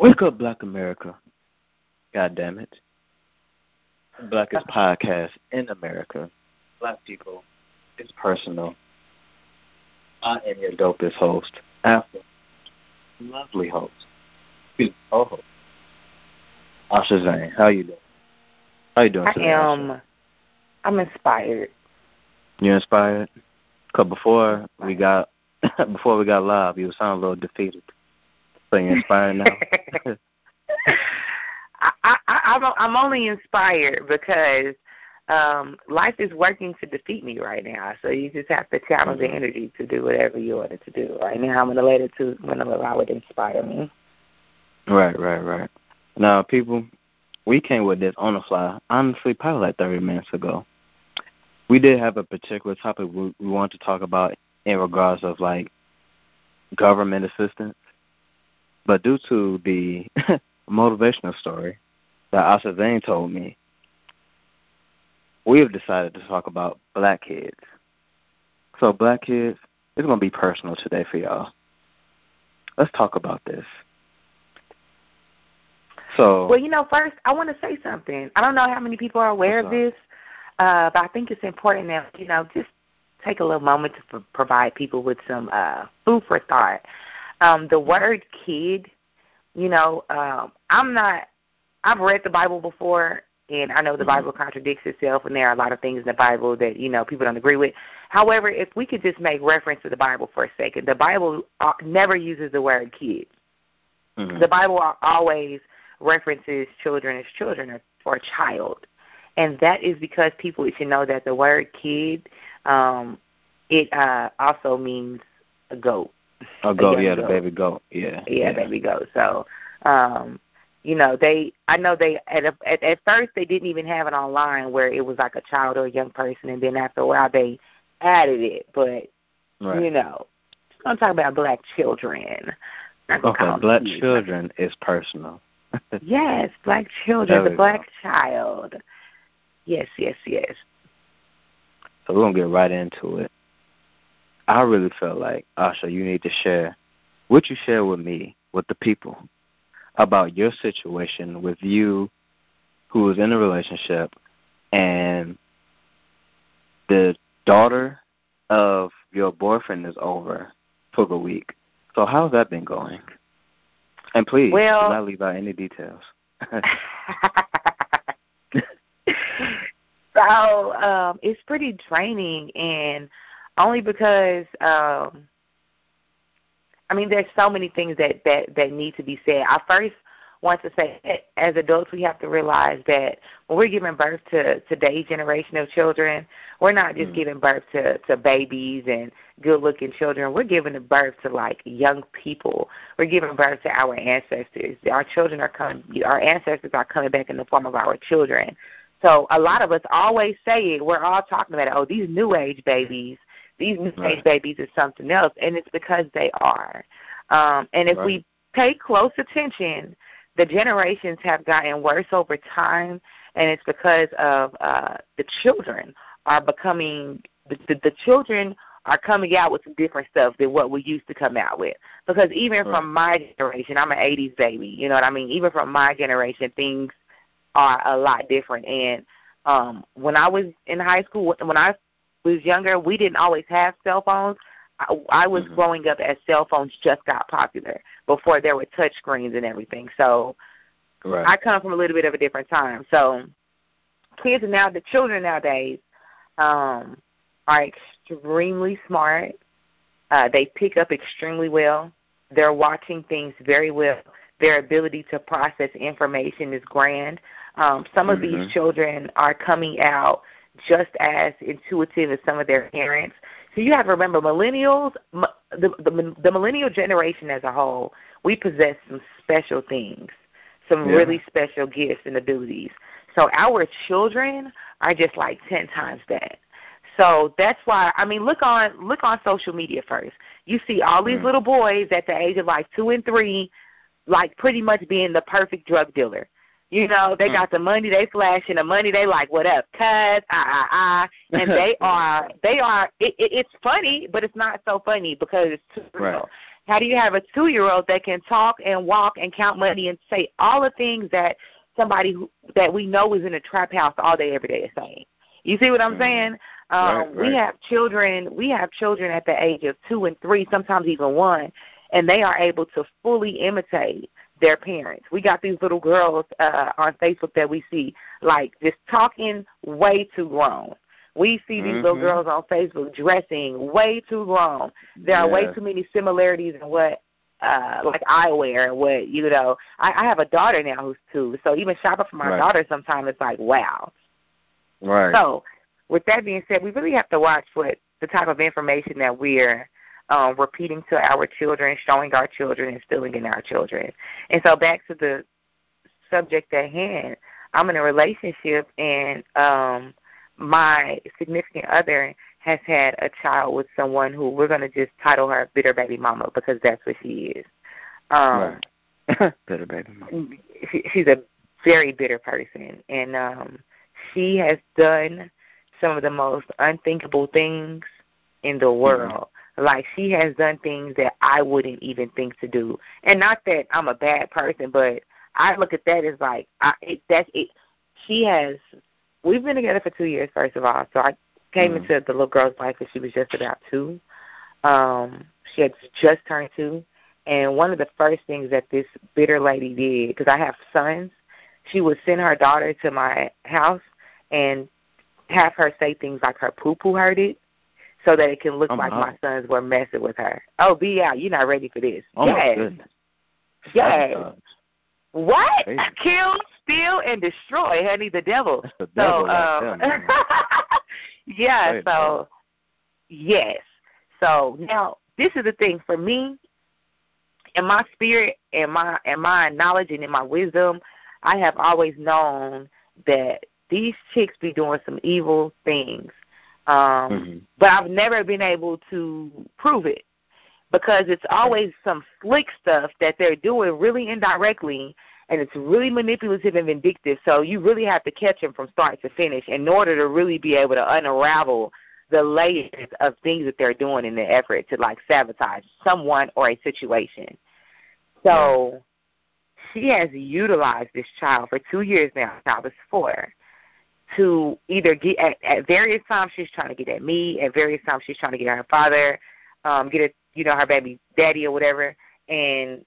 Wake up, Black America. God damn it. Blackest podcast in America. Black people. It's personal. I am your dopest host, Afro. Lovely host. Co-host. Asha Zane. How you doing? How you doing I today? am. Asha? I'm inspired. You're inspired? Cause before we got before we got live, you sound a little defeated. You inspired now? I, I, I'm I'm only inspired because um life is working to defeat me right now. So you just have to channel the Mhm. energy to do whatever you it to do. Right now, I'm gonna let it to. I'm gonna allow it to inspire me. Right, right, right. Now, people, we came with this on the fly. Honestly, probably like 30 minutes ago. We did have a particular topic we, we wanted to talk about in regards of like government assistance, but due to the motivational story that Asha Zane told me, we have decided to talk about black kids. So, black kids, it's going to be personal today for y'all. Let's talk about this. So, Well, you know, first I want to say something. I don't know how many people are aware of this, uh, but I think it's important that you know just take a little moment to pro- provide people with some uh, food for thought. Um, the word "kid," you know, um, I'm not. I've read the Bible before, and I know the Mhm. Bible contradicts itself, and there are a lot of things in the Bible that you know people don't agree with. However, if we could just make reference to the Bible for a second, the Bible uh, never uses the word "kid." mhm. The Bible always references children as children or, or a child. And that is because people should know that the word kid, um, it uh, also means a goat. Oh, goat, young yeah, the baby goat, yeah, Yeah, baby goat. So, um, you know, they I know they at, a, at at first they didn't even have it online where it was like a child or a young person and then after a while they added it. But right. you know, I'm talking about black children. Not gonna call Okay, black kids. children is personal. Yes, black children, the black go. child. Yes, yes, yes. So we're gonna get right into it. I really felt like Asha, you need to share what you share with me, with the people, about your situation with you, who is in a relationship, and the daughter of your boyfriend is over for the week. So how's that been going? And please Well- do not leave out any details. so um it's pretty draining and only because um I mean there's so many things that that that need to be said. I first want to say as adults we have to realize that when we're giving birth to today's generation of children, we're not just Mm. giving birth to to babies and good looking children. We're giving birth to like young people. We're giving birth to our ancestors. Our children are coming our ancestors are coming back in the form of our children. So a lot of us always say it. We're all talking about, it. oh, these new age babies, these new age babies is something else, and it's because they are. Um, and if Right. we pay close attention, the generations have gotten worse over time, and it's because of uh, the children are becoming the, the, the children are coming out with some different stuff than what we used to come out with. Because even Right. from my generation, I'm an '80s baby. You know what I mean? Even from my generation, things are a lot different. And um when I was in high school, when I was younger, we didn't always have cell phones. I, I was Mhm. growing up as cell phones just got popular before there were touch screens and everything. So right. I come from a little bit of a different time. So kids now, the children nowadays, um, are extremely smart. Uh, they pick up extremely well. They're watching things very well. Their ability to process information is grand. Um, some of Mhm. these children are coming out just as intuitive as some of their parents. So you have to remember, millennials, the, the the millennial generation as a whole, we possess some special things, some Yeah. really special gifts and abilities. So our children are just like ten times that. So that's why I mean look on look on social media first. You see all these Mm. little boys at the age of like two and three, like pretty much being the perfect drug dealer. You know, they Mm. got the money, they flashing the money, they like what up, cuz, ah ah ah, and they are they are. It, it, it's funny, but it's not so funny because it's too real. Right. How do you have a two year old that can talk and walk and count money and say all the things that somebody who, that we know is in a trap house all day every day is saying? You see what I'm mm-hmm. saying? Um, right, right. We have children. We have children at the age of two and three, sometimes even one, and they are able to fully imitate their parents. We got these little girls uh, on Facebook that we see like just talking way too grown. We see these mm-hmm. little girls on Facebook dressing way too grown. There yeah. are way too many similarities in what uh like I wear and what you know. I, I have a daughter now who's two, so even shopping for my right. daughter sometimes it's like wow. Right. So with that being said, we really have to watch what the type of information that we're um, repeating to our children, showing our children, instilling in our children. And so back to the subject at hand, I'm in a relationship and um, my significant other has had a child with someone who we're going to just title her bitter baby mama because that's what she is. Um, right. bitter baby mama. She, she's a very bitter person, and um, she has done some of the most unthinkable things in the mm-hmm. world. Mm-hmm. Like she has done things that I wouldn't even think to do, and not that I'm a bad person, but I look at that as like I, it, that's it. She has. We've been together for two years, first of all. So I came mm-hmm. into the little girl's life when she was just about two. Um, she had just turned two, and one of the first things that this bitter lady did, because I have sons, she would send her daughter to my house and have her say things like her poo poo hurted so that it can look oh, like my sons were messing with her. Oh, be out. You're not ready for this. Oh, yes. my goodness. Yes. What? Crazy. Kill, steal, and destroy, honey, the devil. The devil so, um, yeah, so, yes. So, now, this is the thing. For me, in my spirit, and my, and my knowledge, and in my wisdom, I have always known that these chicks be doing some evil things. Um, mm-hmm. But I've never been able to prove it because it's always some slick stuff that they're doing really indirectly, and it's really manipulative and vindictive. So you really have to catch them from start to finish in order to really be able to unravel the layers of things that they're doing in the effort to like sabotage someone or a situation. So she has utilized this child for two years now. Child is four to either get at, at various times she's trying to get at me, at various times she's trying to get at her father, um, get at you know her baby daddy or whatever, and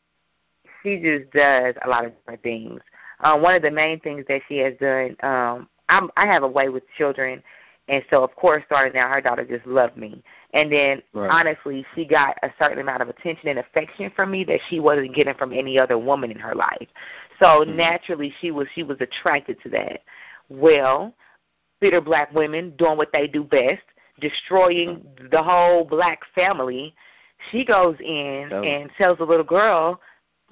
she just does a lot of different things. Um, one of the main things that she has done, um, I'm, I have a way with children, and so of course, starting now, her daughter just loved me. And then, right. honestly, she got a certain amount of attention and affection from me that she wasn't getting from any other woman in her life. So mm-hmm. naturally, she was she was attracted to that. Well, bitter black women doing what they do best, destroying the whole black family. She goes in oh. and tells the little girl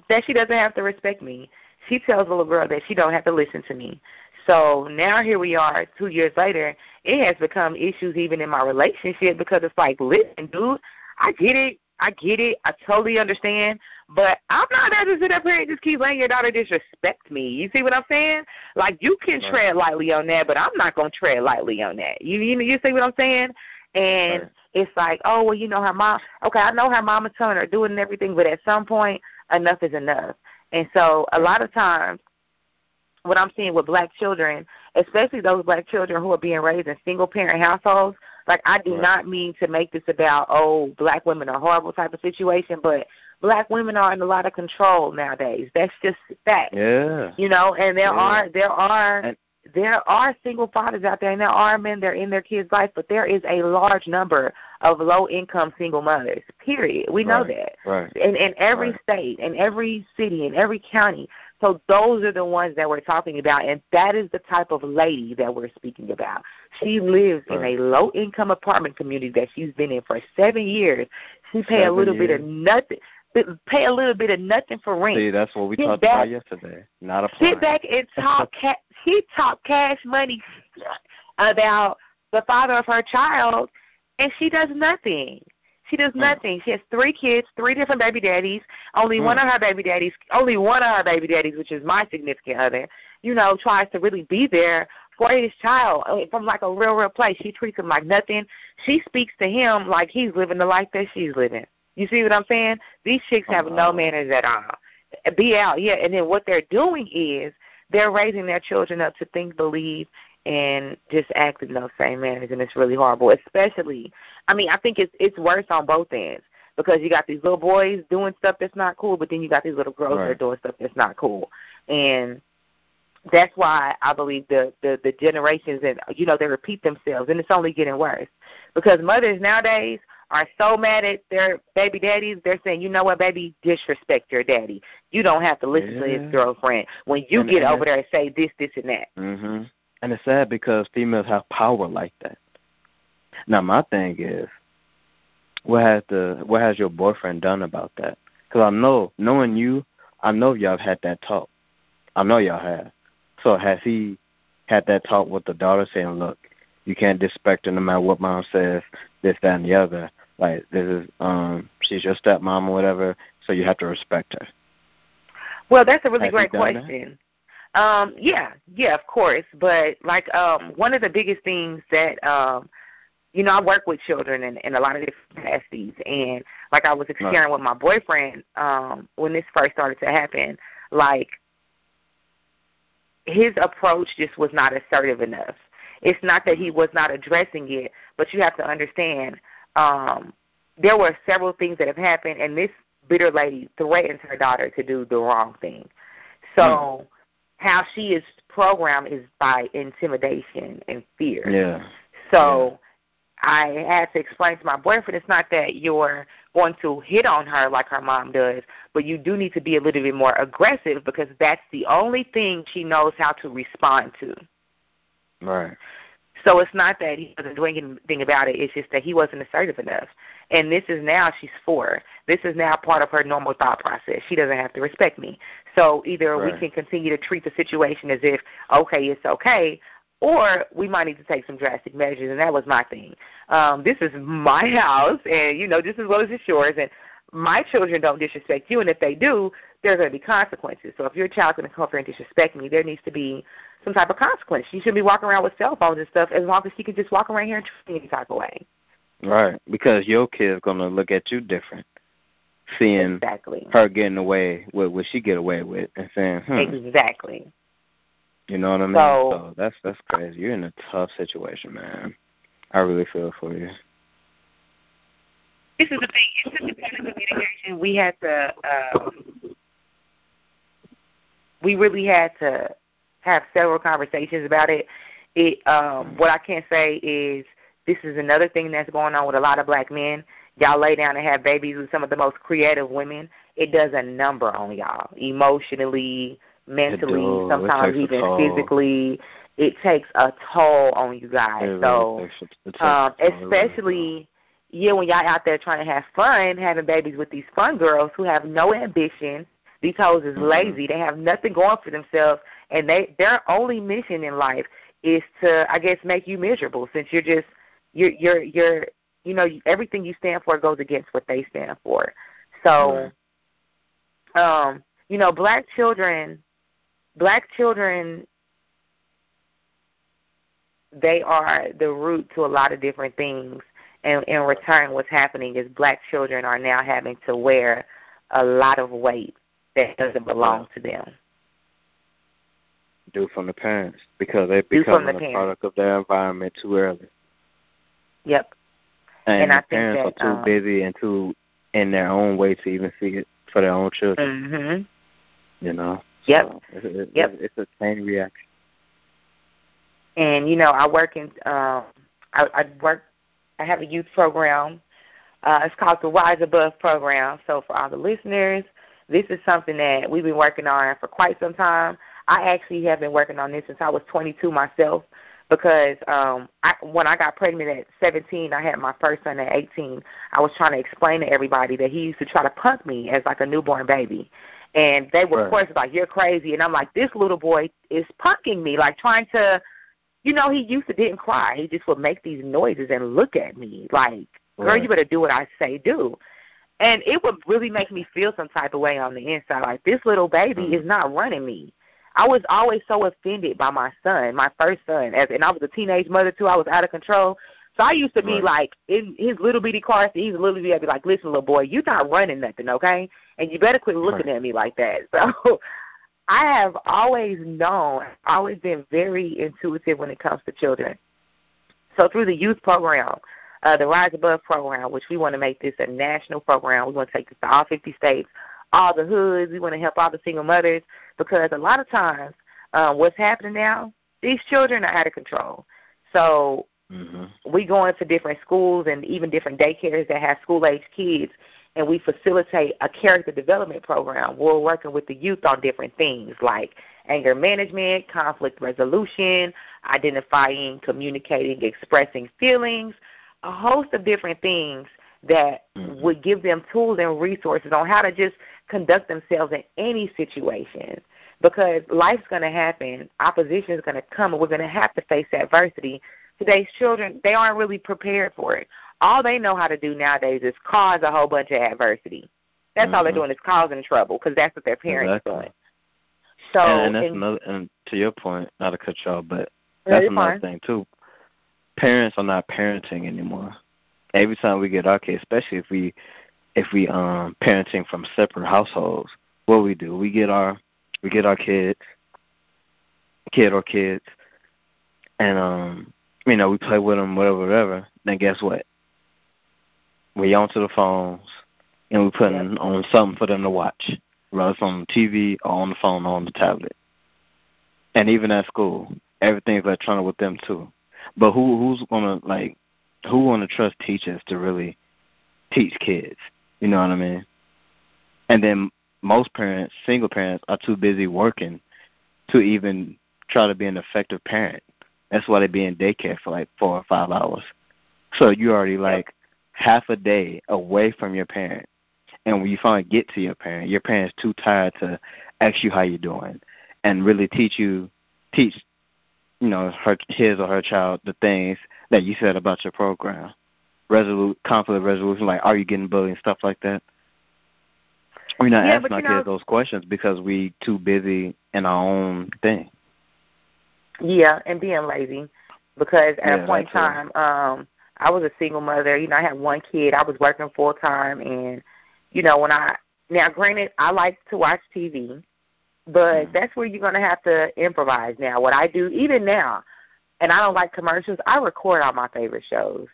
that she doesn't have to respect me. She tells the little girl that she don't have to listen to me. So now here we are, two years later. It has become issues even in my relationship because it's like, listen, dude, I get it. I get it. I totally understand. But I'm not there to sit up here and just keep letting your daughter disrespect me. You see what I'm saying? Like you can right. tread lightly on that, but I'm not gonna tread lightly on that. You you you see what I'm saying? And right. it's like, oh well, you know her mom. Okay, I know her mama's telling her doing everything, but at some point, enough is enough. And so a lot of times, what I'm seeing with black children, especially those black children who are being raised in single parent households, like I do right. not mean to make this about oh black women are horrible type of situation, but black women are in a lot of control nowadays. That's just fact. Yeah. You know, and there yeah. are there are and, there are single fathers out there and there are men that are in their kids' life, but there is a large number of low income single mothers. Period. We know right, that. Right. In in every right. state, in every city, in every county. So those are the ones that we're talking about, and that is the type of lady that we're speaking about. She lives right. in a low income apartment community that she's been in for seven years. She pay seven a little years. bit of nothing pay a little bit of nothing for rent. See, that's what we sit talked back, about yesterday. Not a Sit back and talk. ca- she talked cash money about the father of her child, and she does nothing. She does nothing. She has three kids, three different baby daddies. Only one of her baby daddies, only one of her baby daddies, which is my significant other, you know, tries to really be there for his child uh, from like a real, real place. She treats him like nothing. She speaks to him like he's living the life that she's living. You see what I'm saying? These chicks have Uh-huh. no manners at all. Be out, yeah. And then what they're doing is they're raising their children up to think, believe, and just acting in those same manners, and it's really horrible. Especially, I mean, I think it's it's worse on both ends because you got these little boys doing stuff that's not cool, but then you got these little girls that are doing stuff that's not cool, and that's why I believe the, the the generations and you know they repeat themselves, and it's only getting worse because mothers nowadays are so mad at their baby daddies. They're saying, you know what, baby, disrespect your daddy. You don't have to listen to Yeah. his girlfriend when you And- get and over there and say this, this, and that. Mhm. And it's sad because females have power like that. Now my thing is, what has the what has your boyfriend done about that? Because I know, knowing you, I know y'all have had that talk. I know y'all have. So has he had that talk with the daughter, saying, "Look, you can't disrespect her no matter what mom says, this, that, and the other. Like this is um, she's your stepmom or whatever, so you have to respect her." Well, that's a really Has great done that? Um, yeah, yeah, of course. But like um one of the biggest things that um you know, I work with children in, in a lot of different capacities and like I was sharing with my boyfriend, um, when this first started to happen, like his approach just was not assertive enough. It's not that he was not addressing it, but you have to understand, um, there were several things that have happened and this bitter lady threatens her daughter to do the wrong thing. So how she is programmed is by intimidation and fear. Yeah. So I had to explain to my boyfriend it's not that you're going to hit on her like her mom does, but you do need to be a little bit more aggressive because that's the only thing she knows how to respond to. Right. So it's not that he wasn't doing anything about it, it's just that he wasn't assertive enough. And this is now she's four. This is now part of her normal thought process. She doesn't have to respect me. So either we can continue to treat the situation as if, okay, it's okay, or we might need to take some drastic measures and that was my thing. Um, this is my house and you know, just as well as it's yours and my children don't disrespect you and if they do, there are gonna be consequences. So if your child's gonna come over and disrespect me, there needs to be some type of consequence. She shouldn't be walking around with cell phones and stuff as long as she can just walk around here and treat me any type of way. Right. Because your kid's gonna look at you different. Seeing Exactly. her getting away with what she get away with and saying, hmm, Exactly. you know what I mean? So- so that's that's crazy. You're in a tough situation, man. I really feel for you. This is the thing. It's just a kind of communication. We had to. Um, we really had to have several conversations about it. It. Um, what I can say is this is another thing that's going on with a lot of black men. Y'all lay down and have babies with some of the most creative women. It does a number on y'all emotionally, mentally, sometimes even physically. It takes a toll on you guys. Really so a- um, especially yeah, when y'all out there trying to have fun, having babies with these fun girls who have no ambition. These hoes is Mhm. lazy. They have nothing going for themselves, and they their only mission in life is to, I guess, make you miserable. Since you're just you're you're you're you know everything you stand for goes against what they stand for. So, um, you know, black children, black children they are the root to a lot of different things. And in return, what's happening is black children are now having to wear a lot of weight that doesn't belong to them. Due from the parents because they become the a parents. product of their environment too early. Yep. And, And I think parents that, are too um, busy and too in their own way to even see it for their own children. Mhm. You know. Yep. So it's, it, Yep. It's a chain reaction. And you know, I work in um I, I work I have a youth program. Uh it's called the Rise Above program. So for all the listeners, this is something that we've been working on for quite some time. I actually have been working on this since I was 22 myself because um I when I got pregnant at 17, I had my first son at 18. I was trying to explain to everybody that he used to try to punk me as like a newborn baby. And they were, of course, like, you're crazy. And I'm like, this little boy is punking me, like trying to you know, he used to didn't cry. He just would make these noises and look at me like, girl, Right. you better do what I say do. And it would really make me feel some type of way on the inside. Like, this little baby Mhm. is not running me. I was always so offended by my son, my first son, as and I was a teenage mother too. I was out of control. So I used to be Right. like in his little bitty car seat. He's a little bitty. I'd be like, "Listen, little boy, you're not running nothing, okay? And you better quit looking Right. at me like that." So I have always known, always been very intuitive when it comes to children. So through the youth program, uh, the Rise Above program, which we want to make this a national program. We want to take this to all 50 states, all the hoods. We want to help all the single mothers because a lot of times um, what's happening now, these children are out of control. So Mhm. we go into different schools and even different daycares that have school age kids and we facilitate a character development program. We're working with the youth on different things like anger management, conflict resolution, identifying, communicating, expressing feelings, a host of different things that Mhm. would give them tools and resources on how to just conduct themselves in any situation. Because life's going to happen, opposition is going to come, and we're going to have to face adversity today's children they aren't really prepared for it. All they know how to do nowadays is cause a whole bunch of adversity. That's all they're Mhm. doing is causing trouble because that's what their parents Exactly. are doing. So and, and that's and- another. And to your point, not to cut off, but that's another fine. thing too. Parents are not parenting anymore. Every time we get our kids, especially if we if we um parenting from separate households, what we do, we get our we get our kids, kid or kids, and um you know we play with them, whatever, whatever. Then guess what? We onto the phones and we putting on something for them to watch, whether it's on the TV or on the phone or on the tablet. And even at school, everything's electronic with them too. But who who's gonna like who gonna trust teachers to really teach kids? You know what I mean? And then most parents, single parents, are too busy working to even try to be an effective parent. That's why they be in daycare for like four or five hours. So you already like half a day away from your parent. And when you finally get to your parent, your parent's too tired to ask you how you're doing and really teach you teach you know, her his or her child the things that you said about your program. Resolute conflict resolution, like are you getting bullied and stuff like that. We're not Yeah, asking our know- kids those questions because we too busy in our own thing. Yeah, and being lazy. Because at Yeah, a point in that time, um, I was a single mother. You know, I had one kid. I was working full time, and you know, when I now, granted, I like to watch TV, but Mhm. that's where you're gonna have to improvise. Now, what I do, even now, and I don't like commercials. I record all my favorite shows.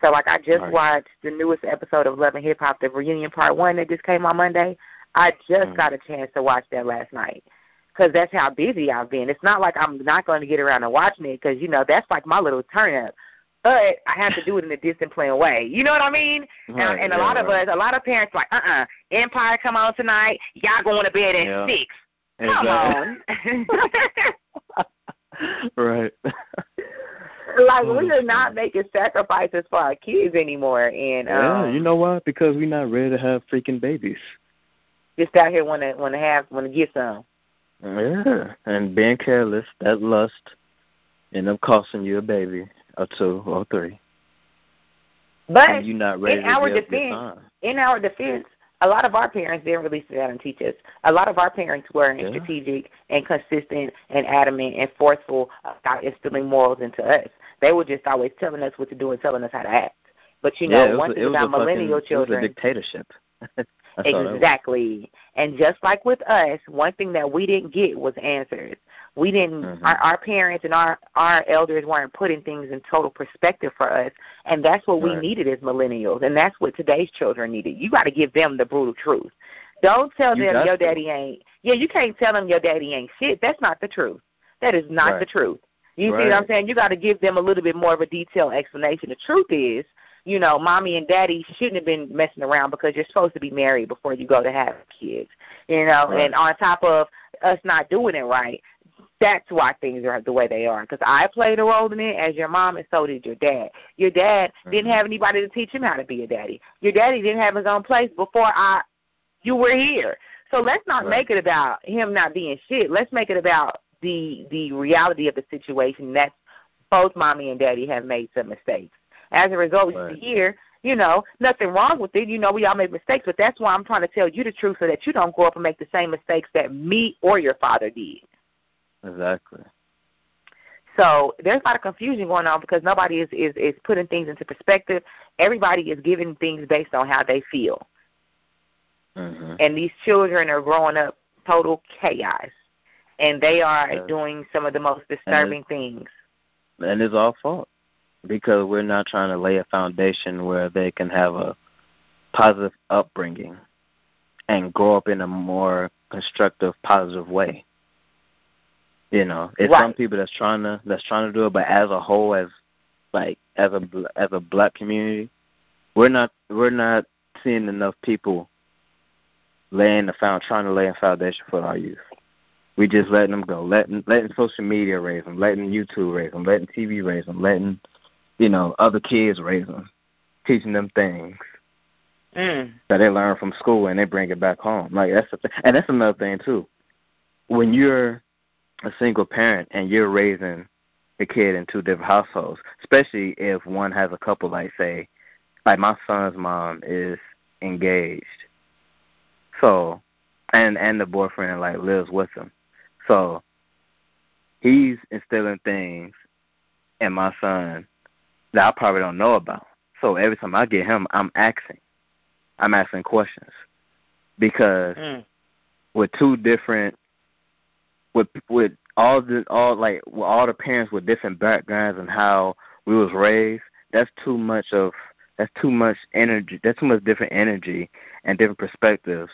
So, like, I just Right. watched the newest episode of Love and Hip Hop, the reunion part one that just came on Monday. I just Mhm. got a chance to watch that last night because that's how busy I've been. It's not like I'm not going to get around to watching it because you know that's like my little turn up. But I have to do it in a disciplined way. You know what I mean? Right, and and a yeah, lot of us, a lot of parents, like, uh, uh Empire come on tonight. Y'all going to bed at Yeah. six. Come Exactly. on. right. like we are not making sacrifices for our kids anymore, and yeah, um, you know why? Because we're not ready to have freaking babies. just out here want to want to have want to get some. Yeah, and being careless, that lust, end up costing you a baby or two or three, But and you're not ready in to our defense, in our defense, a lot of our parents didn't really sit down and teach us. A lot of our parents were Yeah. strategic and consistent and adamant and forceful about instilling morals into us. They were just always telling us what to do and telling us how to act. But you know, yeah, was, one a- thing about a fucking, millennial it was a children, dictatorship. That's all that was. Exactly. And just like with us, one thing that we didn't get was answers. We didn't Mhm. our, our parents and our our elders weren't putting things in total perspective for us and that's what we needed as millennials and that's what today's children needed. You got to give them the brutal truth. Don't tell You them your to. daddy ain't Yeah, you can't tell them your daddy ain't shit. That's not the truth. That is not Right. the truth. You see what I'm saying? You got to give them a little bit more of a detailed explanation. The truth is, you know, mommy and daddy shouldn't have been messing around because you're supposed to be married before you go to have kids. You know, Right. and on top of us not doing it right, that's why things are the way they are. Because I played a role in it as your mom, and so did your dad. Your dad didn't Mhm. have anybody to teach him how to be a daddy. Your daddy didn't have his own place before I, you were here. So let's not Right. make it about him not being shit. Let's make it about the the reality of the situation. That's both mommy and daddy have made some mistakes. As a result, Right. you hear, you know, nothing wrong with it. You know, we all make mistakes, but that's why I'm trying to tell you the truth so that you don't grow up and make the same mistakes that me or your father did. Exactly. So there's a lot of confusion going on because nobody is is is putting things into perspective. Everybody is giving things based on how they feel. Mm-hmm. And these children are growing up total chaos, and they are Yeah. doing some of the most disturbing things. and it's our fault because we're not trying to lay a foundation where they can have a positive upbringing and grow up in a more constructive, positive way. You know, it's some people that's trying to that's trying to do it, but as a whole, as like as a as a black community, we're not we're not seeing enough people laying the found trying to lay a foundation for our youth. We just letting them go, letting letting social media raise them, letting YouTube raise them, letting TV raise them, letting you know other kids raise them, teaching them things Mm. that they learn from school and they bring it back home. Like that's the thing. and that's another thing too. When you're a single parent and you're raising a kid in two different households, especially if one has a couple, like say, like my son's mom is engaged, so and and the boyfriend like lives with him, so he's instilling things in my son that I probably don't know about. So every time I get him, I'm asking. I'm asking questions because Mm. with two different with with all the all like with all the parents with different backgrounds and how we was raised, that's too much of that's too much energy that's too much different energy and different perspectives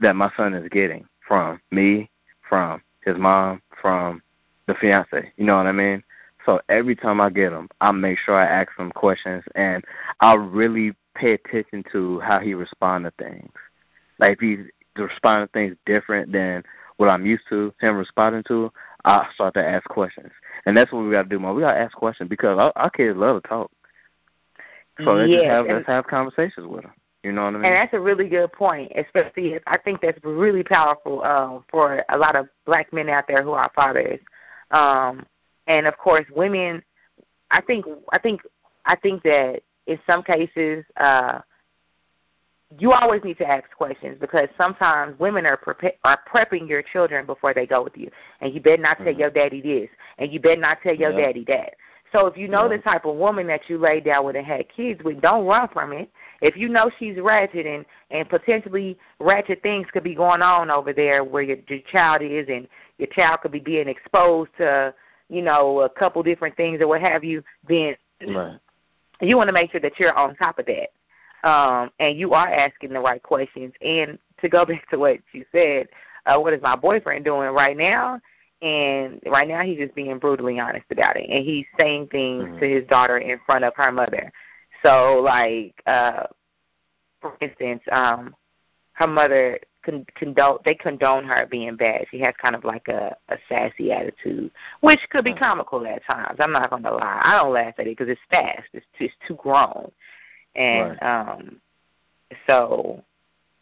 that my son is getting from me, from his mom, from the fiance. You know what I mean? So every time I get him, I make sure I ask him questions and I really pay attention to how he responds to things. Like if he's responding to things different than what I'm used to him responding to, I start to ask questions. And that's what we got to do more. We got to ask questions because our, our kids love to talk. So let's just have let's have conversations with them. You know what I mean? And that's a really good point, especially if, I think that's really powerful um, for a lot of black men out there who are fathers. Um, and of course, women. I think I think I think that in some cases, uh, you always need to ask questions because sometimes women are prepa- are prepping your children before they go with you, and you better not tell Mhm. your daddy this, and you better not tell your daddy that. So if you know the type of woman that you laid down with and had kids with, don't run from it. If you know she's ratchet and and potentially ratchet things could be going on over there where your, your child is, and your child could be being exposed to you know a couple different things or what have you, then right. you want to make sure that you're on top of that um, and you are asking the right questions. And to go back to what you said, uh, what is my boyfriend doing right now? And right now he's just being brutally honest about it, and he's saying things Mhm. to his daughter in front of her mother. So, like, uh, for instance, um, her mother con- condone they condone her being bad. She has kind of like a, a sassy attitude, which could be comical at times. I'm not gonna lie. I don't laugh at it because it's fast. It's it's too grown, and um, so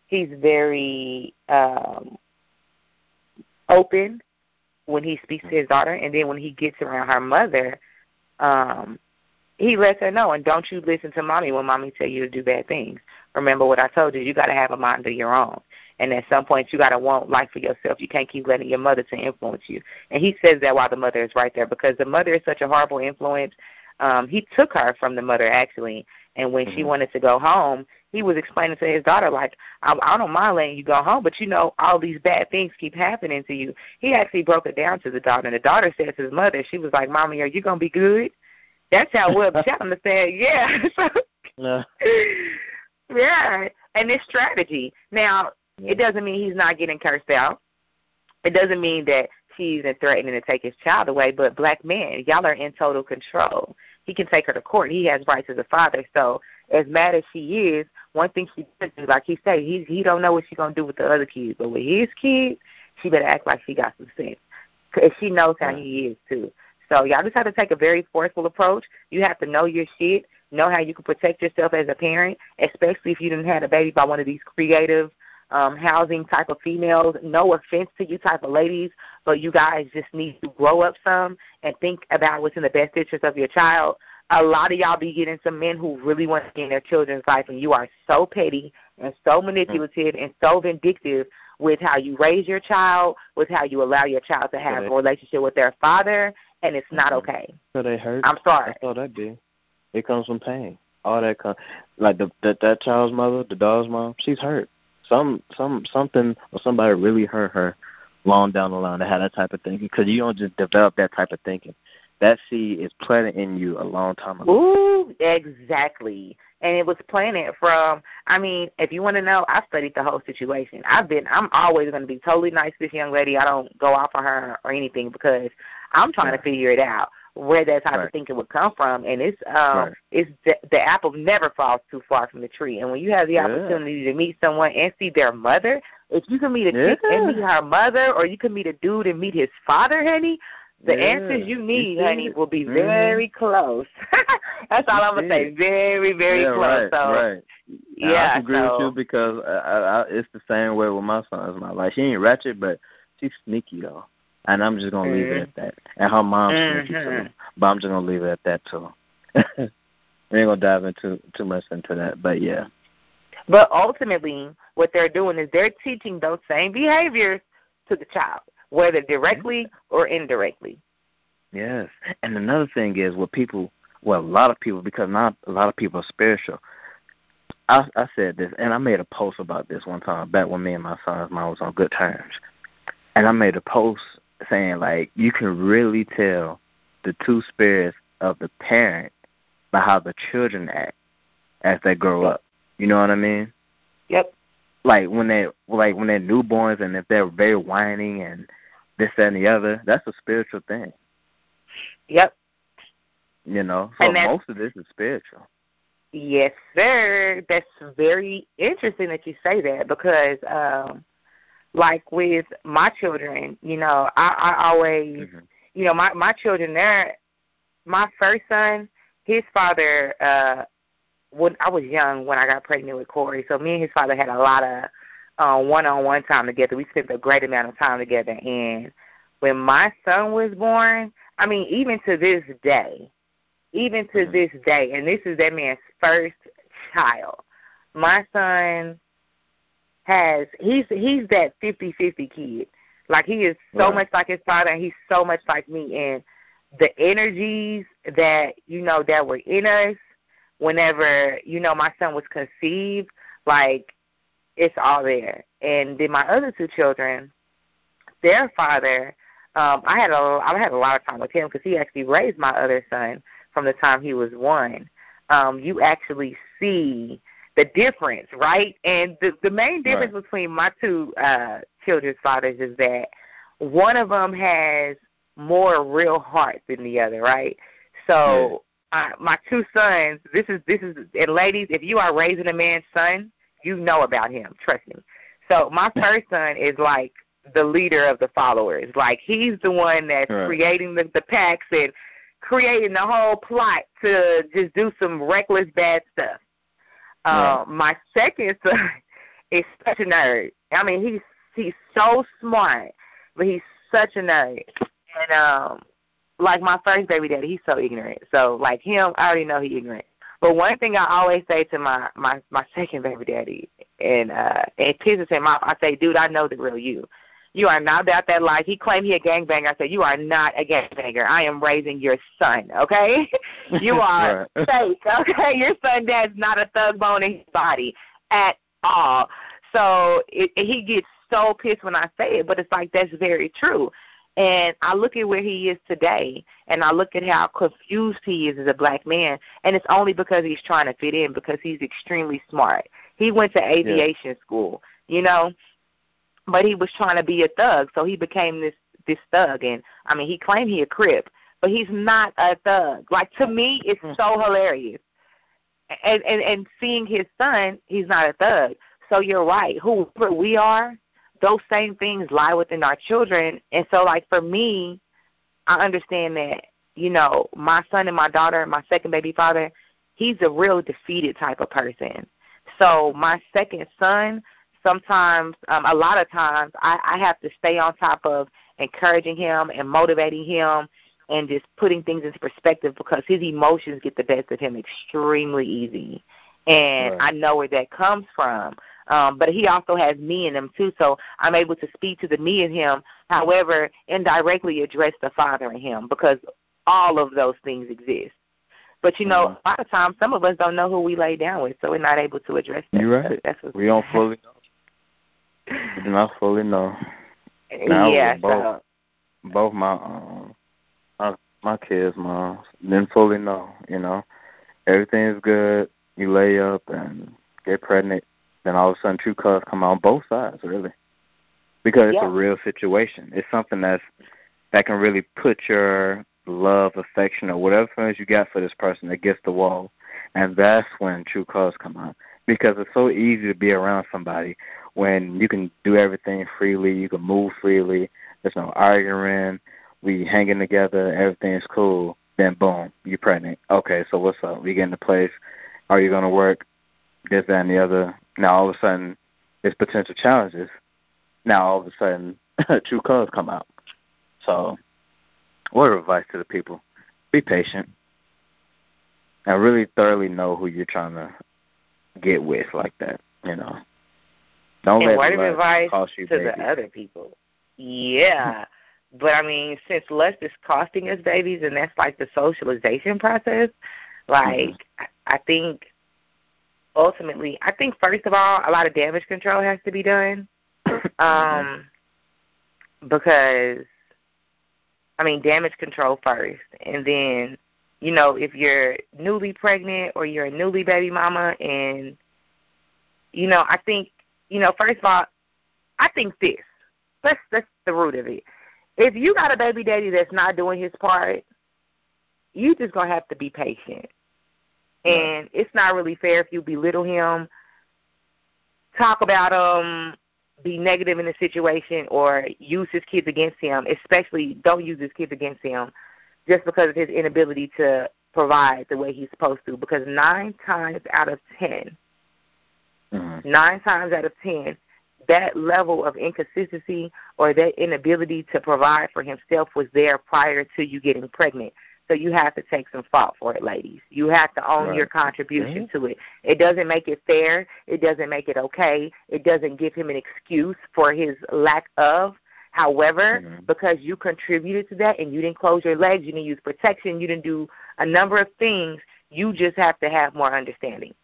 he's very um open when he speaks to his daughter, and then when he gets around her mother, um, he lets her know. And don't you listen to mommy when mommy tell you to do bad things. Remember what I told you. You got to have a mind of your own. And at some point, you got to want life for yourself. You can't keep letting your mother to influence you. And he says that while the mother is right there because the mother is such a horrible influence. Um, he took her from the mother actually, and when she Mhm. wanted to go home, he was explaining to his daughter like, I, I don't mind letting you go home, but you know all these bad things keep happening to you. He actually broke it down to the daughter, and the daughter said to his mother, she was like, "Mommy, are you gonna be good?" That's how Will Chandler said, "Yeah." So Yeah. yeah, and this strategy. Now, it doesn't mean he's not getting cursed out. It doesn't mean that she's threatening to take his child away. But black men, y'all are in total control. He can take her to court. He has rights as a father. So as mad as she is, one thing she does do, like he say, he he don't know what she's gonna do with the other kids, but with his kids, she better act like she got some sense, cause she knows how he is too. So y'all just have to take a very forceful approach. You have to know your shit, know how you can protect yourself as a parent, especially if you didn't have a baby by one of these creative um, housing type of females. No offense to you type of ladies, but you guys just need to grow up some and think about what's in the best interest of your child. A lot of y'all be getting some men who really want to get in their children's life, and you are so petty and so manipulative and so vindictive with how you raise your child, with how you allow your child to have a relationship with their father, and it's not mm-hmm. okay. So they hurt. I'm sorry. That's all that be. It comes from pain. All that comes like the that that child's mother, the dog's mom. She's hurt. Some some something or somebody really hurt her long down the line to have that type of thinking because you don't just develop that type of thinking. That seed is planted in you a long time ago. Ooh, exactly. And it was planted from. I mean, if you want to know, I studied the whole situation. I've been. I'm always going to be totally nice to this young lady. I don't go off on her or anything because I'm trying to figure it out where that type right. of thinking would come from. And it's um, right. it's the, the apple never falls too far from the tree. And when you have the yeah. opportunity to meet someone and see their mother, if you can meet a yeah. chick and meet her mother, or you can meet a dude and meet his father, honey, the yeah. answers you need, you honey, will be mm-hmm. very close. That's all I'm gonna say. Very, very yeah, close. Right, so right. yeah, I agree so, with you because I, I, it's the same way with my sons. My like she ain't ratchet, but she's sneaky though and I'm just gonna mm-hmm. leave it at that. And her mom's mm-hmm. sneaky too, but I'm just gonna leave it at that too. we ain't gonna dive into too much into that, but yeah. But ultimately, what they're doing is they're teaching those same behaviors to the child, whether directly or indirectly. Yes, and another thing is what people, well, a lot of people, because not a lot of people are spiritual. I, I said this, and I made a post about this one time back when me and my son's mom was on good terms, and I made a post saying like you can really tell the two spirits of the parent by how the children act as they grow up. You know what I mean? Yep. Like when they like when they're newborns and if they're very whining and this that, and the other, that's a spiritual thing. Yep. You know, so most of this is spiritual. Yes, sir. That's very interesting that you say that because um like with my children, you know, I, I always, mm-hmm. you know, my my children, they're my first son. His father, uh, when I was young when I got pregnant with Corey, so me and his father had a lot of uh, one-on-one time together. We spent a great amount of time together, and when my son was born, I mean, even to this day, even to mm-hmm. this day, and this is that man's first child. My son has he's he's that fifty fifty kid. Like he is so right. much like his father and he's so much like me and the energies that, you know, that were in us whenever, you know, my son was conceived, like it's all there. And then my other two children, their father, um, I had a I had a lot of time with him because he actually raised my other son from the time he was one. Um, you actually see the difference, right? And the the main difference right. between my two uh children's fathers is that one of them has more real heart than the other, right? So yeah. uh, my two sons, this is this is and ladies, if you are raising a man's son, you know about him. Trust me. So my first son is like the leader of the followers. Like he's the one that's right. creating the, the packs and creating the whole plot to just do some reckless bad stuff. Uh, my second son is such a nerd. I mean, he's he's so smart, but he's such a nerd. And um, like my first baby daddy, he's so ignorant. So like him, I already know he's ignorant. But one thing I always say to my my my second baby daddy, and uh, it pisses him off. I say, dude, I know the real you. You are not about that life. He claimed he a gangbanger. I said, you are not a gangbanger. I am raising your son, okay? you are fake, okay? Your son dad's not a thug bone in his body at all. So it, he gets so pissed when I say it, but it's like that's very true. And I look at where he is today, and I look at how confused he is as a black man, and it's only because he's trying to fit in because he's extremely smart. He went to aviation yeah. school, you know, but he was trying to be a thug, so he became this this thug. And I mean, he claimed he a crip, but he's not a thug. Like to me, it's mm. so hilarious. And and and seeing his son, he's not a thug. So you're right. Whoever we are, those same things lie within our children. And so, like for me, I understand that you know my son and my daughter, my second baby father, he's a real defeated type of person. So my second son, sometimes, um, a lot of times, I, I have to stay on top of encouraging him and motivating him and just putting things into perspective because his emotions get the best of him extremely easy. And right. I know where that comes from. Um, but he also has me in him too, so I'm able to speak to the me in him. However, indirectly address the father in him because all of those things exist. But you know, mm-hmm. a lot of times, some of us don't know who we lay down with, so we're not able to address that. You're right. That's what we don't fully know. Not fully know. Now, yeah. Both, so. both my um, my, my kids' moms didn't fully know. You know, everything is good. You lay up and get pregnant, then all of a sudden true colors come out on both sides, really, because it's a real situation. It's something that's that can really put your love, affection, or whatever feelings you got for this person against the wall, and that's when true colors come out. Because it's so easy to be around somebody when you can do everything freely, you can move freely. There's no arguing. We hanging together, everything's cool. Then boom, you're pregnant. Okay, so what's up? We get into place. Are you gonna work? This, that, and the other. Now all of a sudden, there's potential challenges. Now all of a sudden, true colors come out. So, what advice to the people: be patient and really thoroughly know who you're trying to get with, like that. You know, don't and let word of advice cost you to baby. the other people. Yeah. but I mean, since lust is costing us babies and that's like the socialization process, like mm-hmm. I think ultimately I think first of all a lot of damage control has to be done. um because I mean damage control first and then you know, if you're newly pregnant or you're a newly baby mama and you know, I think you know, first of all, I think this. That's that's the root of it. If you got a baby daddy that's not doing his part, you just gonna have to be patient. And it's not really fair if you belittle him, talk about him, be negative in the situation, or use his kids against him. Especially, don't use his kids against him just because of his inability to provide the way he's supposed to. Because nine times out of 10 mm-hmm. nine times out of ten, that level of inconsistency or that inability to provide for himself was there prior to you getting pregnant. So you have to take some fault for it, ladies. You have to own right. your contribution mm-hmm. to it. It doesn't make it fair. It doesn't make it okay. It doesn't give him an excuse for his lack of. However, mm-hmm. because you contributed to that and you didn't close your legs, you didn't use protection, you didn't do a number of things, you just have to have more understanding.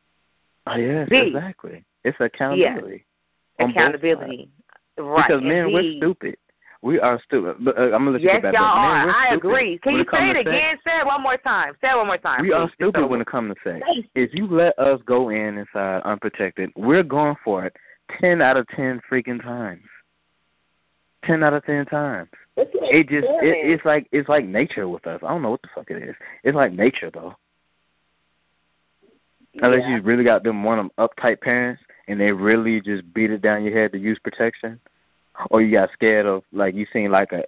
Oh, yes, B, exactly. It's accountability. Yeah. Accountability. Right. Because men, we're stupid. We are stupid. But, uh, I'm gonna let yes, you get back. y'all man, are. I agree. Can you it say it again? Sex, Say it one more time. Say it one more time. we please. are stupid when it comes to sex. If you let us go in inside unprotected, we're going for it ten out of ten freaking times. Ten out of ten times. It just it, it's like it's like nature with us. I don't know what the fuck it is. It's like nature though. Unless yeah. you really got them one of them uptight parents and they really just beat it down your head to use protection, or you got scared of like you seen like a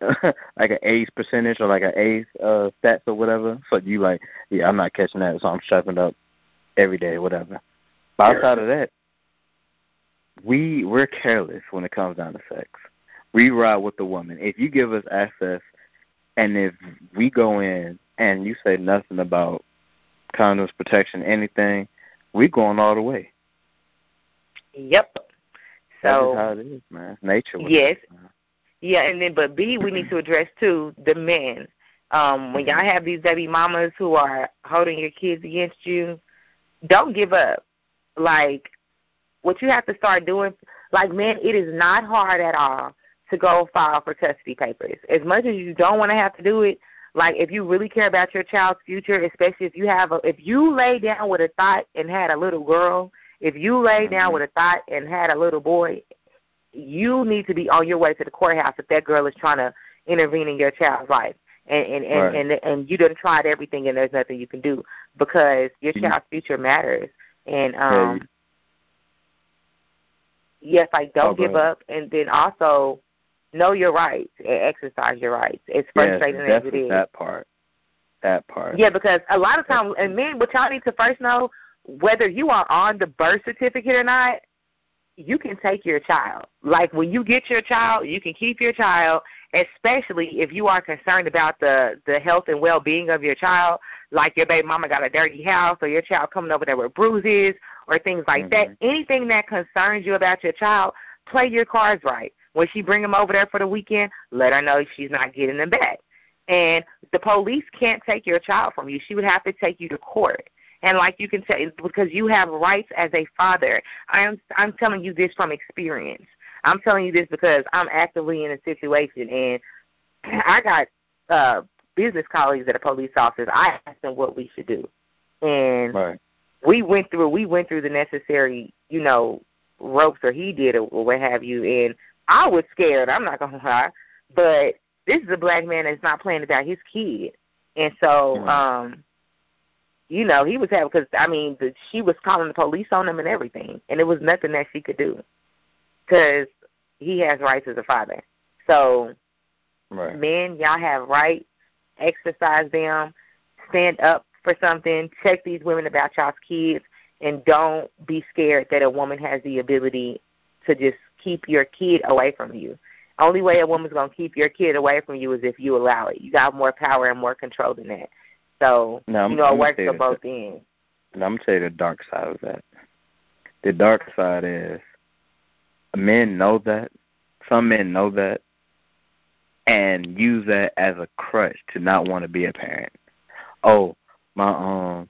like an AIDS percentage or like an AIDS uh, stats or whatever. So you like, yeah, I'm not catching that, so I'm strapping up every day, whatever. But outside of that, we we're careless when it comes down to sex. We ride with the woman. If you give us access, and if we go in and you say nothing about condoms, protection, anything, we going all the way. Yep. That's So how it is, man. Nature. Yes. man. Yeah, and then but B, we need to address too the men. Um, when y'all have these baby mamas who are holding your kids against you, don't give up. Like what you have to start doing, like men, it is not hard at all to go file for custody papers. As much as you don't want to have to do it, like if you really care about your child's future, especially if you have a, if you lay down with a thought and had a little girl, if you lay down Mhm. with a thought and had a little boy, you need to be on your way to the courthouse if that girl is trying to intervene in your child's life. And and and Right. and, and you done tried everything and there's nothing you can do because your Mhm. child's future matters. And um yes, like don't Oh, give up and then also know your rights and exercise your rights. It's Yes, frustrating as it definitely that part. That part. Yeah, because a lot of times, and men, what y'all need to first know, whether you are on the birth certificate or not, you can take your child. Like when you get your child, you can keep your child, especially if you are concerned about the the health and well being of your child. Like your baby mama got a dirty house, or your child coming over there with bruises, or things like mm-hmm. that. Anything that concerns you about your child, play your cards right. When she bring them over there for the weekend, let her know she's not getting them back. And the police can't take your child from you. She would have to take you to court. And like you can say, because you have rights as a father. I'm I'm telling you this from experience. I'm telling you this because I'm actively in a situation, and I got uh business colleagues at a police office. I asked them what we should do, and right. we went through we went through the necessary, you know, ropes, or he did, or what have you. And I was scared. I'm not gonna lie, but this is a black man that's not playing about his kid, and so mm-hmm. um, you know, he was having because I mean, the, she was calling the police on him and everything, and it was nothing that she could do because he has rights as a father. So, right. men, y'all have rights. Exercise them. Stand up for something. Check these women about y'all's kids, and don't be scared that a woman has the ability to just keep your kid away from you. Only way a woman's gonna keep your kid away from you is if you allow it. You got more power and more control than that. So no, you know I'm it works for both ends. And I'm gonna tell you the dark side of that. The dark side is men know that. Some men know that and use that as a crutch to not want to be a parent. Oh, my um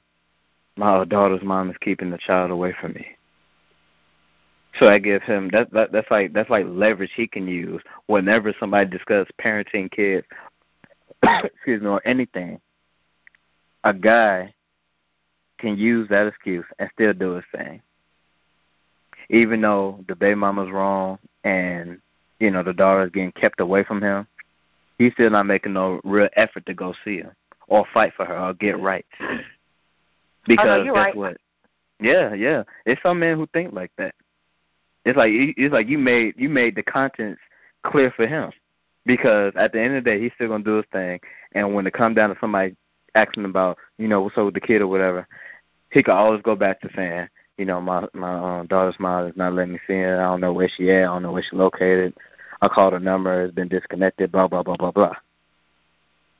my daughter's mom is keeping the child away from me. So I give him that, that that's like that's like leverage he can use whenever somebody discusses parenting kids excuse me or anything. A guy can use that excuse and still do his thing. Even though the baby mama's wrong and, you know, the daughter's getting kept away from him, he's still not making no real effort to go see her or fight for her or get right. Because oh, no, guess right. what? Yeah, yeah. It's some men who think like that. It's like it's like you made you made the contents clear for him because at the end of the day he's still gonna do his thing. And when it come down to somebody asking about you know what's up with the kid or whatever, he could always go back to saying you know my my um, daughter's mom is not letting me see her. I don't know where she at. I don't know where she located. I called her number. It's been disconnected. Blah blah blah blah blah.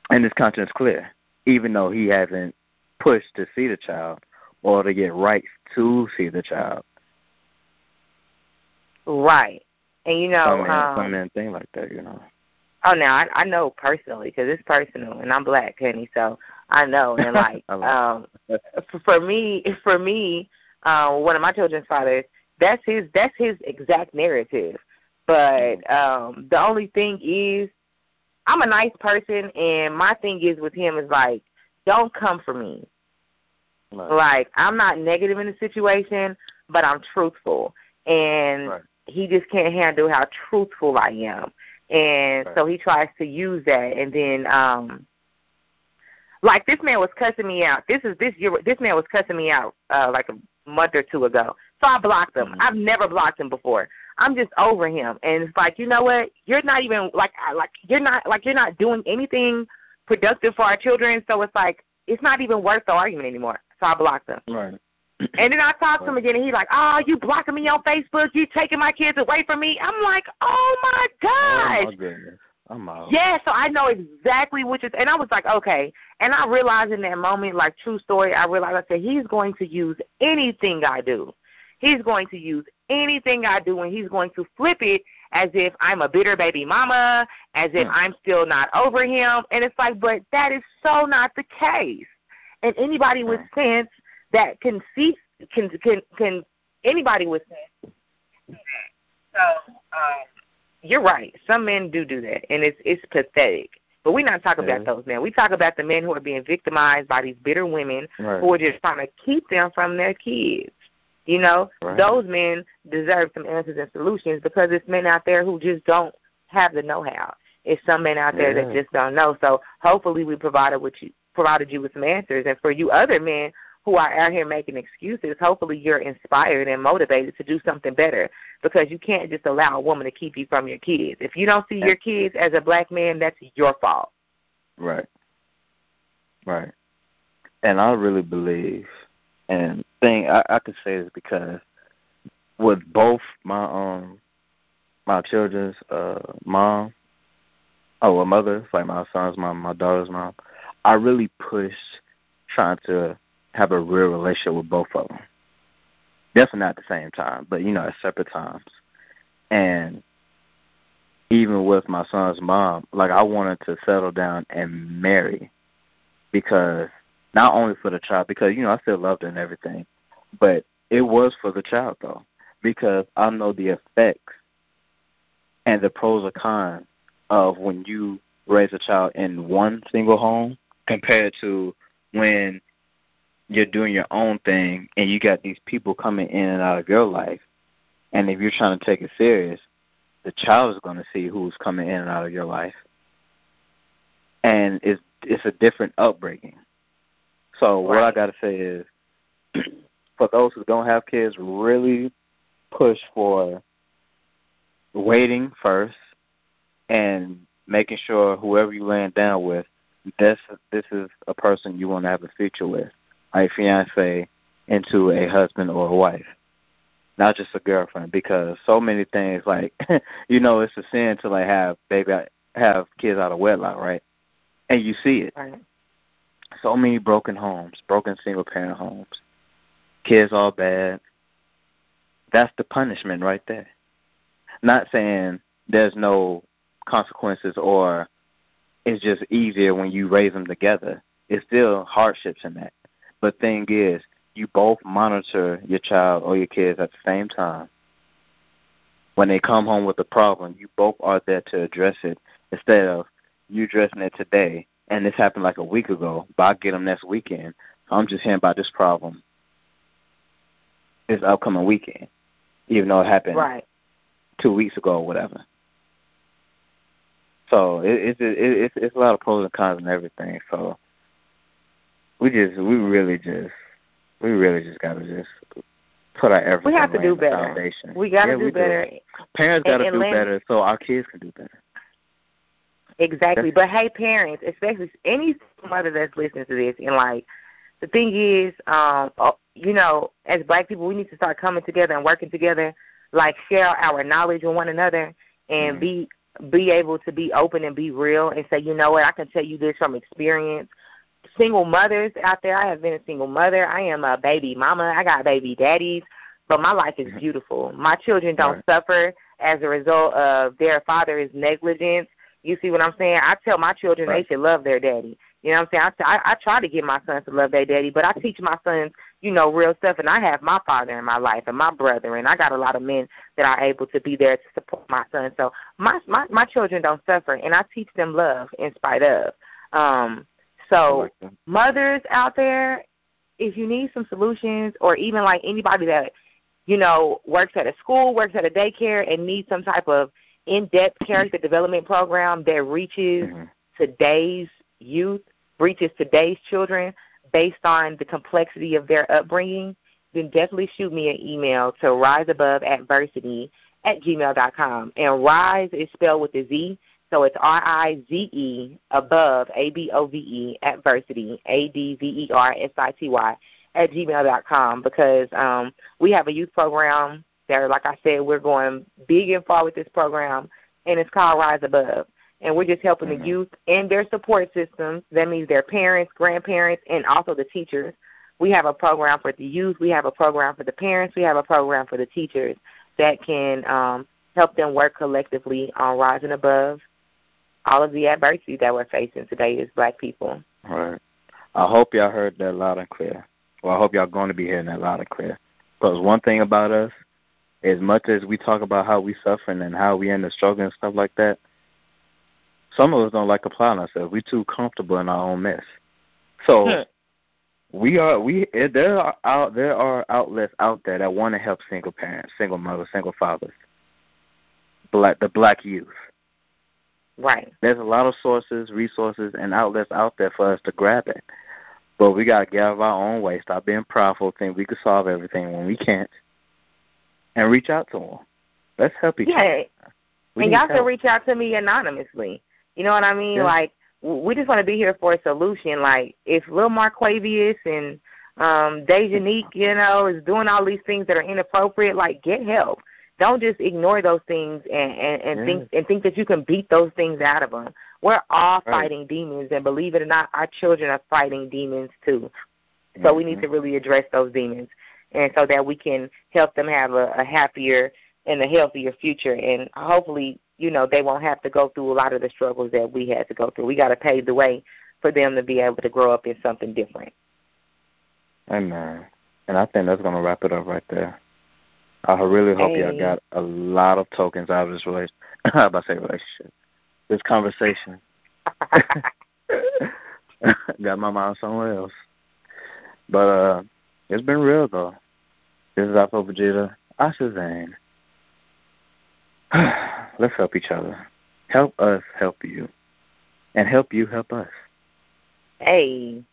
And his conscience clear, even though he hasn't pushed to see the child or to get rights to see the child. Right. And you know, some men, um, some men think like that, you know. Oh, now I, I know personally because it's personal, and I'm black, honey, so I know. And like, um, for me, for me, uh, one of my children's fathers, that's his, that's his exact narrative. But um, the only thing is, I'm a nice person, and my thing is with him is like, don't come for me. Right. Like I'm not negative in the situation, but I'm truthful, and right. He just can't handle how truthful I am, and right. so he tries to use that, and then um, like this man was cussing me out. This is this year. This man was cussing me out uh, like a month or two ago. So I blocked him. Mm-hmm. I've never blocked him before. I'm just over him, and it's like you know what? You're not even like like you're not like you're not doing anything productive for our children. So it's like it's not even worth the argument anymore. So I blocked him. Right. And then I talked to him again, and he's like, "Oh, you blocking me on Facebook? You taking my kids away from me?" I'm like, "Oh my gosh!" Oh my goodness. I'm out. Yeah, so I know exactly which is, and I was like, okay. And I realized in that moment, like true story, I realized I said he's going to use anything I do. He's going to use anything I do, and he's going to flip it as if I'm a bitter baby mama, as if Hmm. I'm still not over him. And it's like, but that is so not the case. And anybody with sense that can see can can can anybody with sense. So um, you're right. Some men do do that, and it's it's pathetic. But we're not talking Yeah. about those men. We talk about the men who are being victimized by these bitter women Right. who are just trying to keep them from their kids. You know, Right. those men deserve some answers and solutions because it's men out there who just don't have the know-how. It's some men out there that just don't know. So hopefully we provided with you provided you with some answers. And for you other men who are out here making excuses, hopefully you're inspired and motivated to do something better because you can't just allow a woman to keep you from your kids. If you don't see your kids as a black man, that's your fault. Right. Right. And I really believe, and thing I, I could say this because with both my um my children's uh mom, oh a mother, like my son's mom, my daughter's mom, I really pushed trying to have a real relationship with both of them. Definitely not at the same time, but you know, at separate times. And even with my son's mom, like I wanted to settle down and marry because not only for the child, because you know I still loved her and everything, but it was for the child though, because I know the effects and the pros and cons of when you raise a child in one single home compared to when you're doing your own thing and you got these people coming in and out of your life and if you're trying to take it serious the child is going to see who's coming in and out of your life. And it's it's a different upbringing. So right. what i got to say is for those who don't have kids really push for waiting first and making sure whoever you land down with this this is a person you want to have a future with a fiance into a husband or a wife, not just a girlfriend. Because so many things, like you know, it's a sin to like have baby have kids out of wedlock, right? And you see it. Right. So many broken homes, broken single parent homes, kids all bad. That's the punishment right there. Not saying there's no consequences or it's just easier when you raise them together. It's still hardships in that. But thing is, you both monitor your child or your kids at the same time. When they come home with a problem, you both are there to address it instead of you addressing it today and this happened like a week ago, but I'll get them next weekend. So I'm just hearing about this problem this upcoming weekend, even though it happened right. two weeks ago or whatever. So it, it, it, it's it's a lot of pros and cons and everything. So we just we really just we really just gotta just put our efforts. We have to do better. Foundation. We gotta yeah, do we better. Do. Parents gotta and, and do better so our kids can do better. Exactly. That's, but hey parents, especially any mother that's listening to this and like the thing is, um, oh, you know, as black people we need to start coming together and working together, like share our knowledge with one another and mm-hmm. be be able to be open and be real and say, you know what, I can tell you this from experience single mothers out there. I have been a single mother. I am a baby mama. I got baby daddies, but my life is mm-hmm. beautiful. My children don't right. suffer as a result of their father's negligence. You see what I'm saying? I tell my children right. they should love their daddy. You know what I'm saying? I, I, I try to get my sons to love their daddy, but I teach my sons, you know, real stuff. And I have my father in my life and my brother, and I got a lot of men that are able to be there to support my son. So my my my children don't suffer, and I teach them love in spite of. Um, so like mothers out there, if you need some solutions, or even like anybody that you know works at a school, works at a daycare, and needs some type of in-depth character development program that reaches mm-hmm. today's youth, reaches today's children based on the complexity of their upbringing, then definitely shoot me an email to rizeaboveadversity at gmail.com. And rise is spelled with a Z, so it's R I Z E above A B O V E adversity A D V E R S I T Y at gmail dot com because um, we have a youth program that, like I said, we're going big and far with this program, and it's called Rise Above. And we're just helping mm-hmm. the youth and their support systems. That means their parents, grandparents, and also the teachers. We have a program for the youth. We have a program for the parents. We have a program for the teachers that can um, help them work collectively on rising above all of the adversity that we're facing today as black people. All right. I hope y'all heard that loud and clear. Well, I hope y'all going to be hearing that loud and clear. Because one thing about us, as much as we talk about how we suffering and how we end up struggling and stuff like that, some of us don't like applying ourselves. We're too comfortable in our own mess. So we are we eh, there are out there are outlets out there that want to help single parents, single mothers, single fathers, black the black youth. Right. There's a lot of sources, resources, and outlets out there for us to grab it. But we got to get out of our own way. Stop being prideful, think we can solve everything when we can't, and reach out to them. Let's help each yeah. other. We and y'all can reach out to me anonymously. You know what I mean? Yeah. Like we just want to be here for a solution. Like if Lil Marquavius and um Dejanique, you know, is doing all these things that are inappropriate, like get help. Don't just ignore those things and and, and think and think that you can beat those things out of them. We're all right. fighting demons, and believe it or not, our children are fighting demons too. So mm-hmm. we need to really address those demons. and so that we can help them have a, a happier and a healthier future. And hopefully, you know, they won't have to go through a lot of the struggles that we had to go through. We got to pave the way for them to be able to grow up in something different. Amen. And I think that's going to wrap it up right there. I really hope y'all got a lot of tokens out of this relationship. I about to say relationship. This conversation. got my mind somewhere else. But uh it's been real though. This is Alpha Vegeta. Asha Zane. Let's help each other. Help us help you. And help you help us. Hey.